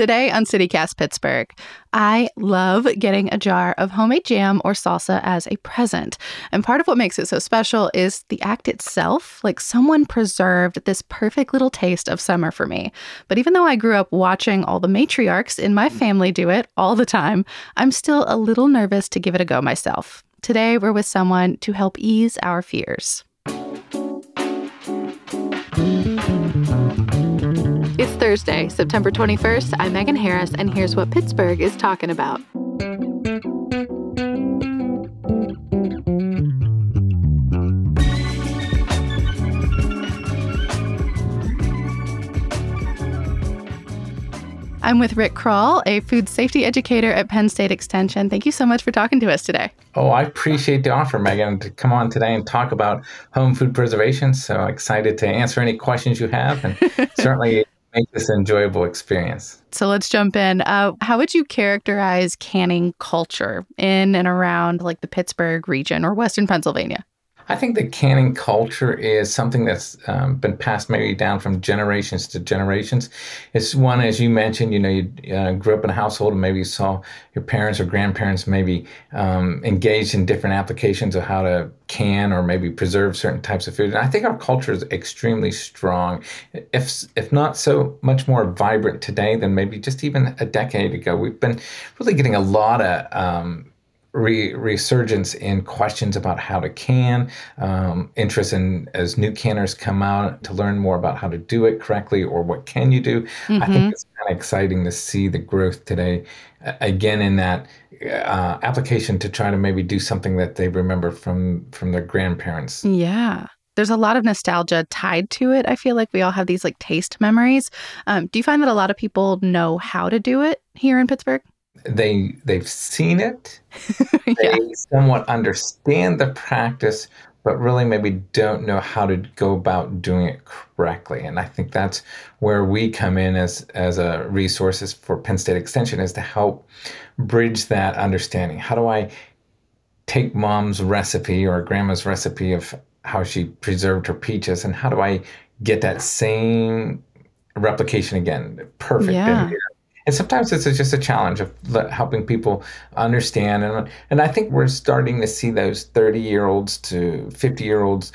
Today on CityCast Pittsburgh, I love getting a jar of homemade jam or salsa as a present. And part of what makes it so special is the act itself. Like someone preserved this perfect little taste of summer for me. But even though I grew up watching all the matriarchs in my family do it all the time, I'm still a little nervous to give it a go myself. Today, we're with someone to help ease our fears. Thursday, September 21st. I'm Megan Harris, and here's what Pittsburgh is talking about. I'm with Rick Kralj, a food safety educator at Penn State Extension. Thank you so much for talking to us today. Oh, I appreciate the offer, Megan, to come on today and talk about home food preservation. So excited to answer any questions you have and certainly make this enjoyable experience. So let's jump in. Uh, how would you characterize canning culture in and around like the Pittsburgh region or Western Pennsylvania? I think the canning culture is something that's um, been passed maybe down from generations to generations. It's one, as you mentioned, you know, you uh, grew up in a household and maybe you saw your parents or grandparents maybe um, engaged in different applications of how to can or maybe preserve certain types of food. And I think our culture is extremely strong, if if not so much more vibrant today than maybe just even a decade ago. We've been really getting a lot of um, re- resurgence in questions about how to can, um, interest in as new canners come out to learn more about how to do it correctly or what can you do. Mm-hmm. I think mm-hmm. it's kind of exciting to see the growth today. Again, in that uh, application to try to maybe do something that they remember from from their grandparents. Yeah there's a lot of nostalgia tied to it. I feel like we all have these like taste memories. Um, do you find that a lot of people know how to do it here in Pittsburgh? They they've seen it. Yeah. they somewhat understand the practice but really maybe don't know how to go about doing it correctly. And i think that's where we come in as as a resources for penn state extension is to help bridge that understanding. How do i take mom's recipe or grandma's recipe of how she preserved her peaches and how do i get that same replication again? Perfect. Yeah. and sometimes it's just a challenge of helping people understand and and I think we're starting to see those 30 year olds to 50 year olds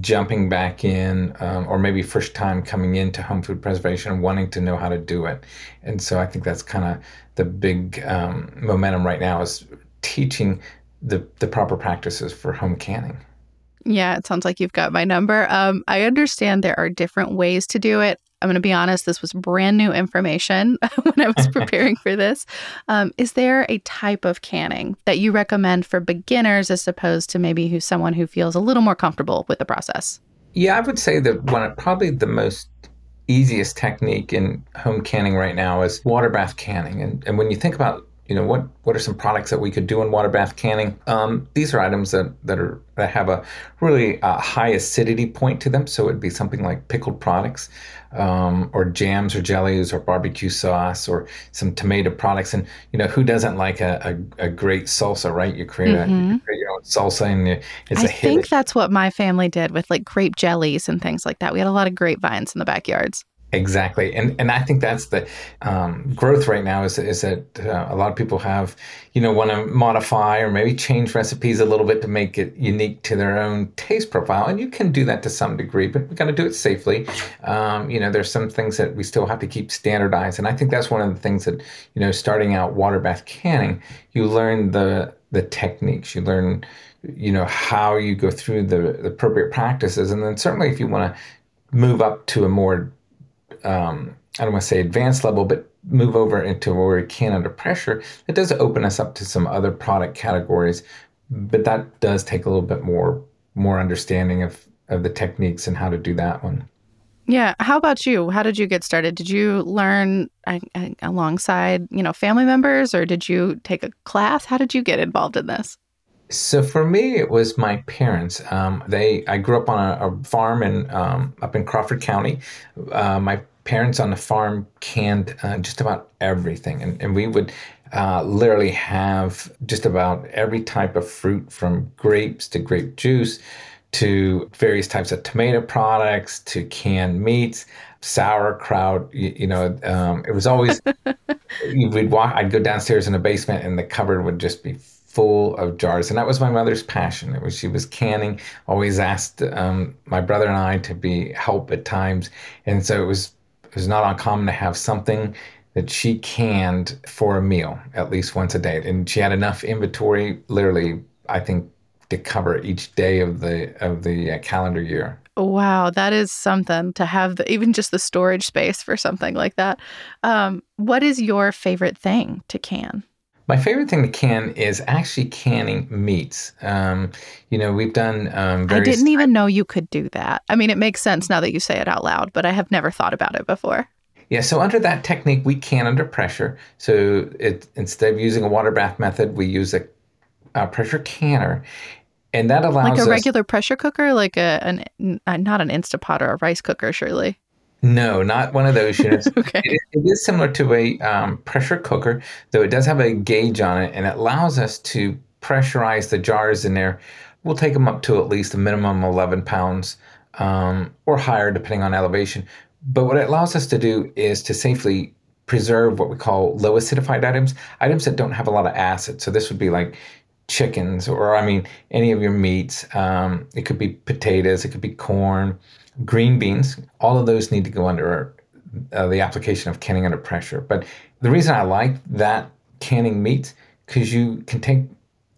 jumping back in um, or maybe first time coming into home food preservation and wanting to know how to do it and so I think that's kind of the big um, momentum right now is teaching the the proper practices for home canning. Yeah, it sounds like you've got my number. Um, I understand there are different ways to do it. I'm going to be honest, this was brand new information when I was preparing for this. Um, is there a type of canning that you recommend for beginners as opposed to maybe who someone who feels a little more comfortable with the process? Yeah, I would say that one probably the most easiest technique in home canning right now is water bath canning. And, and when you think about you know what what are some products that we could do in water bath canning um, these are items that that are that have a really uh, high acidity point to them so it'd be something like pickled products um, or jams or jellies or barbecue sauce or some tomato products and you know who doesn't like a, a, a great salsa right you create, mm-hmm. a, you create your own salsa and it's I a hit. I think that's what my family did with like grape jellies and things like that we had a lot of grapevines in the backyards Exactly, and and I think that's the um, growth right now is is that uh, a lot of people have you know want to modify or maybe change recipes a little bit to make it unique to their own taste profile, and you can do that to some degree, but we got to do it safely. Um, you know, there's some things that we still have to keep standardized, and I think that's one of the things that you know, starting out water bath canning, you learn the the techniques, you learn you know how you go through the, the appropriate practices, and then certainly if you want to move up to a more um, I don't want to say advanced level, but move over into where we can under pressure, it does open us up to some other product categories, but that does take a little bit more more understanding of of the techniques and how to do that one. Yeah. How about you? How did you get started? Did you learn uh, alongside, you know, family members or did you take a class? How did you get involved in this? So for me, it was my parents. Um, they, I grew up on a, a farm in um, up in Crawford County. Uh, my parents on the farm canned uh, just about everything, and, and we would uh, literally have just about every type of fruit, from grapes to grape juice to various types of tomato products to canned meats, sauerkraut. You, you know, um, it was always we'd walk. I'd go downstairs in the basement, and the cupboard would just be full of jars, and that was my mother's passion. It was she was canning. Always asked um, my brother and I to be help at times, and so it was it was not uncommon to have something that she canned for a meal at least once a day, and she had enough inventory, literally, I think to cover each day of the of the uh, calendar year. Wow, that is something to have the, even just the storage space for something like that. Um, what is your favorite thing to can? My favorite thing to can is actually canning meats. Um, you know, we've done. Um, I didn't even know you could do that. I mean, it makes sense now that you say it out loud, but I have never thought about it before. Yeah, so under that technique, we can under pressure. So it, instead of using a water bath method, we use a uh, pressure canner, and that allows like a us, regular pressure cooker, like a an not an Instapot or a rice cooker, surely. No, not one of those units. okay. It, it is similar to a um, pressure cooker, though it does have a gauge on it, and it allows us to pressurize the jars in there. We'll take them up to at least a minimum 11 pounds um, or higher, depending on elevation. But what it allows us to do is to safely preserve what we call low acidified items, items that don't have a lot of acid. So this would be like chickens, or I mean, any of your meats. Um, it could be potatoes, it could be corn, green beans. All of those need to go under uh, the application of canning under pressure. But the reason I like that canning meat because you can take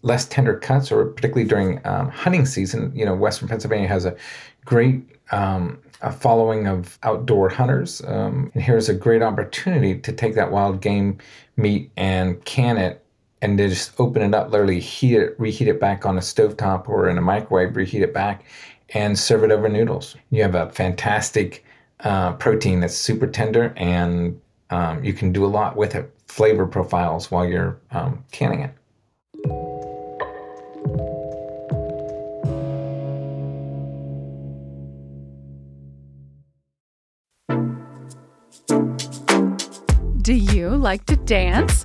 less tender cuts, or particularly during um, hunting season. You know, Western Pennsylvania has a great um, a following of outdoor hunters, um, and here's a great opportunity to take that wild game meat and can it and then just open it up, literally heat it, reheat it back on a stovetop or in a microwave, reheat it back, and serve it over noodles. You have a fantastic uh, protein that's super tender, and um, you can do a lot with it. Flavor profiles while you're um, canning it. Do you like to dance?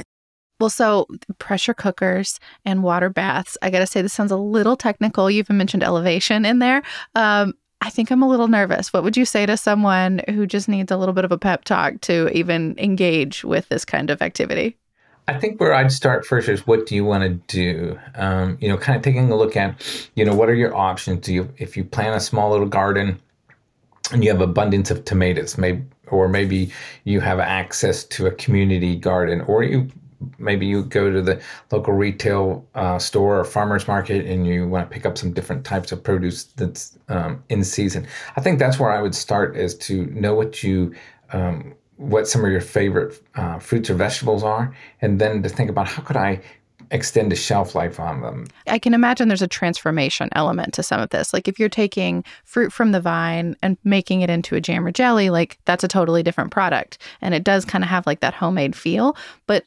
Well, so pressure cookers and water baths. I got to say, this sounds a little technical. You even mentioned elevation in there. Um, I think I'm a little nervous. What would you say to someone who just needs a little bit of a pep talk to even engage with this kind of activity? I think where I'd start first is what do you want to do? Um, you know, kind of taking a look at, you know, what are your options? Do you, if you plant a small little garden, and you have abundance of tomatoes, maybe, or maybe you have access to a community garden, or you maybe you go to the local retail uh, store or farmers market and you want to pick up some different types of produce that's um, in season. I think that's where I would start is to know what you um, what some of your favorite uh, fruits or vegetables are, and then to think about how could I extend the shelf life on them. I can imagine there's a transformation element to some of this. Like if you're taking fruit from the vine and making it into a jam or jelly, like that's a totally different product. And it does kind of have like that homemade feel. But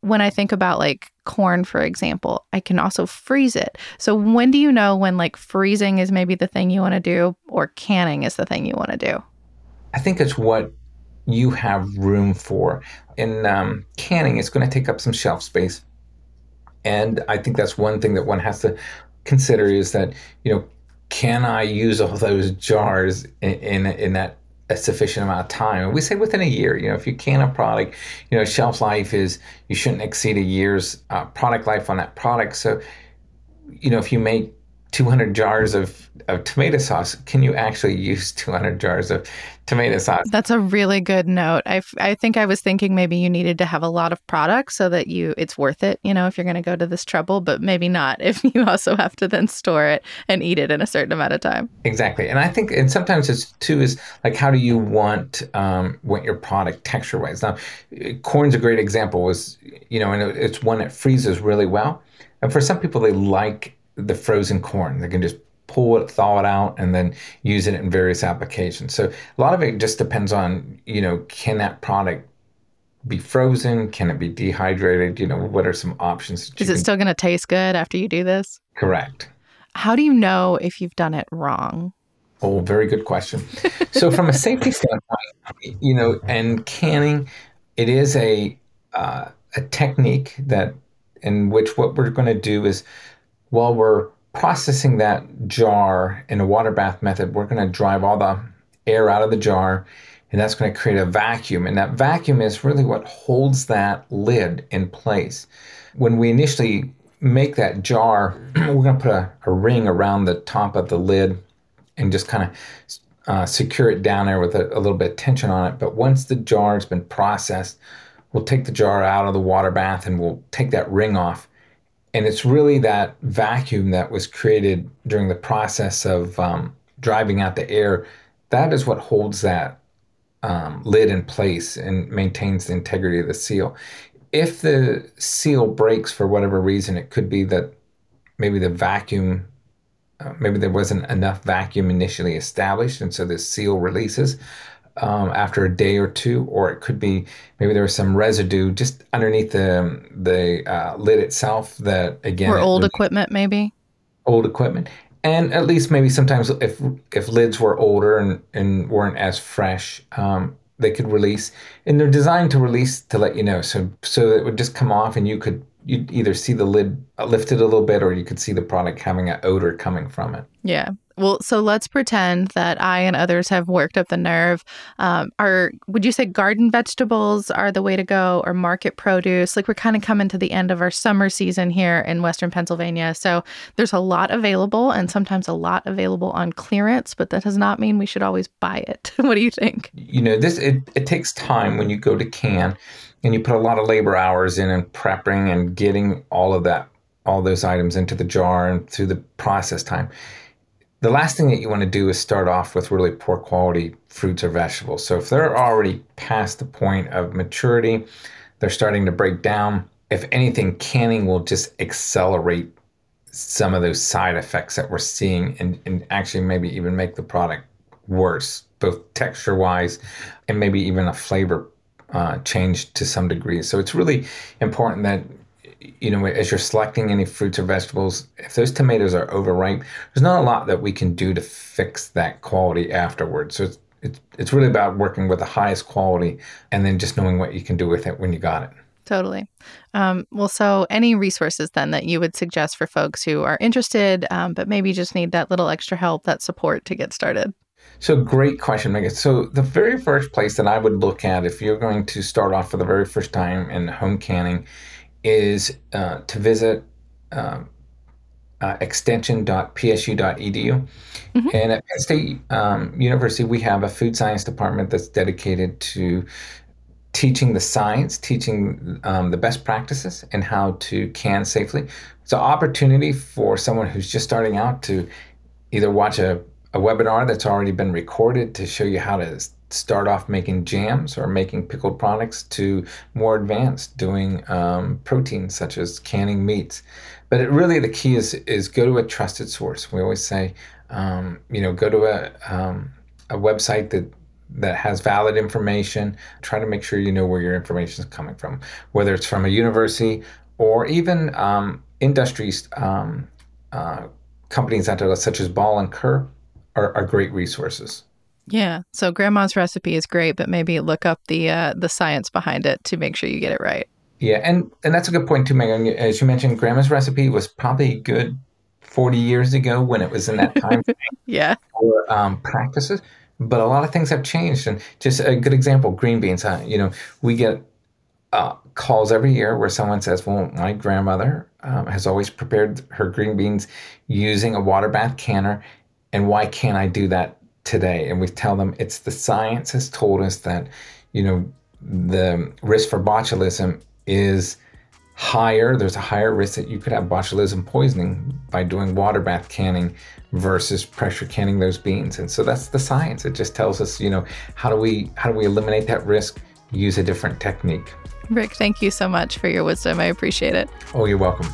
when I think about like corn, for example, I can also freeze it. So when do you know when like freezing is maybe the thing you want to do or canning is the thing you want to do? I think it's what you have room for. In um, canning, it's going to take up some shelf space. And I think that's one thing that one has to consider is that, you know, can I use all those jars in, in, in that a sufficient amount of time. We say within a year. You know, if you can a product, you know, shelf life is you shouldn't exceed a year's uh, product life on that product. So, you know, if you make 200 jars of, of tomato sauce, can you actually use 200 jars of tomato sauce? That's a really good note. I, f- I think I was thinking maybe you needed to have a lot of product so that you it's worth it, you know, if you're going to go to this trouble, but maybe not if you also have to then store it and eat it in a certain amount of time. Exactly. And I think, and sometimes it's too is like, how do you want, um, want your product texture wise? Now, corn's a great example was, you know, and it's one that freezes really well. And for some people, they like the frozen corn. They can just pull it, thaw it out, and then use it in various applications. So a lot of it just depends on, you know, can that product be frozen? Can it be dehydrated? You know, what are some options? Is it can... still going to taste good after you do this? Correct. How do you know if you've done it wrong? Oh, very good question. so, from a safety standpoint, you know, and canning, it is a uh, a technique that in which what we're going to do is while we're processing that jar in a water bath method, we're going to drive all the air out of the jar and that's going to create a vacuum. And that vacuum is really what holds that lid in place. When we initially make that jar, we're going to put a, a, ring around the top of the lid and just kind of uh, secure it down there with a, a little bit of tension on it. But once the jar has been processed, we'll take the jar out of the water bath and we'll take that ring off and it's really that vacuum that was created during the process of um, driving out the air. That is what holds that um, lid in place and maintains the integrity of the seal. If the seal breaks for whatever reason, it could be that maybe the vacuum, uh, maybe there wasn't enough vacuum initially established, and so the seal releases um, after a day or two, or it could be maybe there was some residue just underneath the the uh, lid itself that again or old equipment maybe? Old equipment. And at least maybe sometimes if if lids were older and, and weren't as fresh um, they could release. And they're designed to release to let you know. So so it would just come off and you could you'd either see the lid lifted a little bit or you could see the product having an odor coming from it yeah well, so let's pretend that I and others have worked up the nerve. Um, are would you say garden vegetables are the way to go, or market produce? Like we're kind of coming to the end of our summer season here in Western Pennsylvania, so there's a lot available, and sometimes a lot available on clearance. But that does not mean we should always buy it. what do you think? You know, this it, it takes time when you go to can, and you put a lot of labor hours in and prepping and getting all of that, all those items into the jar and through the process time the last thing that you want to do is start off with really poor quality fruits or vegetables. So if they're already past the point of maturity, they're starting to break down. If anything, canning will just accelerate some of those side effects that we're seeing and, and actually maybe even make the product worse, both texture wise and maybe even a flavor uh, change to some degree. So it's really important that you know, as you're selecting any fruits or vegetables, if those tomatoes are overripe, there's not a lot that we can do to fix that quality afterwards. So it's it's, it's really about working with the highest quality and then just knowing what you can do with it when you got it. Totally. Um, well, so any resources then that you would suggest for folks who are interested, um, but maybe just need that little extra help, that support to get started? So, great question, Megan. So, the very first place that I would look at if you're going to start off for the very first time in home canning is uh, to visit um, uh, extension.psu.edu. Mm-hmm. And at Penn State um, University, we have a food science department that's dedicated to teaching the science, teaching um, the best practices, and how to can safely. It's an opportunity for someone who's just starting out to either watch a, a webinar that's already been recorded to show you how to start off making jams or making pickled products to more advanced doing um, proteins such as canning meats. But it really the key is is go to a trusted source. We always say, um, you know, go to a um, a website that that has valid information. Try to make sure you know where your information is coming from, whether it's from a university or even um, industries um, uh, companies such as Ball and Kerr are, are great resources. Yeah. So grandma's recipe is great, but maybe look up the uh, the science behind it to make sure you get it right. Yeah, and and that's a good point too, Megan. As you mentioned, grandma's recipe was probably good forty years ago when it was in that time. yeah. For um, practices, but a lot of things have changed. And just a good example, green beans. Huh? You know, we get uh, calls every year where someone says, "Well, my grandmother um, has always prepared her green beans using a water bath canner, and why can't I do that today?" And we tell them it's the science has told us that, you know, the risk for botulism is higher. There's a higher risk that you could have botulism poisoning by doing water bath canning versus pressure canning those beans. And so that's the science. It just tells us, you know, how do we how do we eliminate that risk? Use a different technique. Rick, thank you so much for your wisdom. I appreciate it. Oh, you're welcome.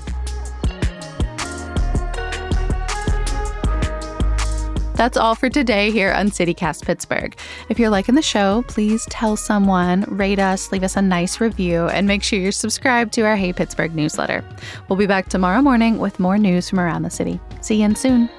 That's all for today here on CityCast Pittsburgh. If you're liking the show, please tell someone, rate us, leave us a nice review, and make sure you're subscribed to our Hey Pittsburgh newsletter. We'll be back tomorrow morning with more news from around the city. See you in soon.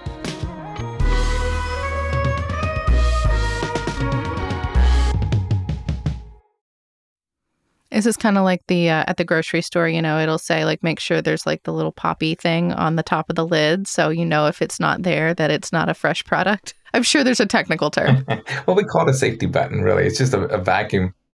This is kind of like the uh, at the grocery store, you know, it'll say like make sure there's like the little poppy thing on the top of the lid so you know if it's not there that it's not a fresh product. I'm sure there's a technical term. well, we call it a safety button really. It's just a, a vacuum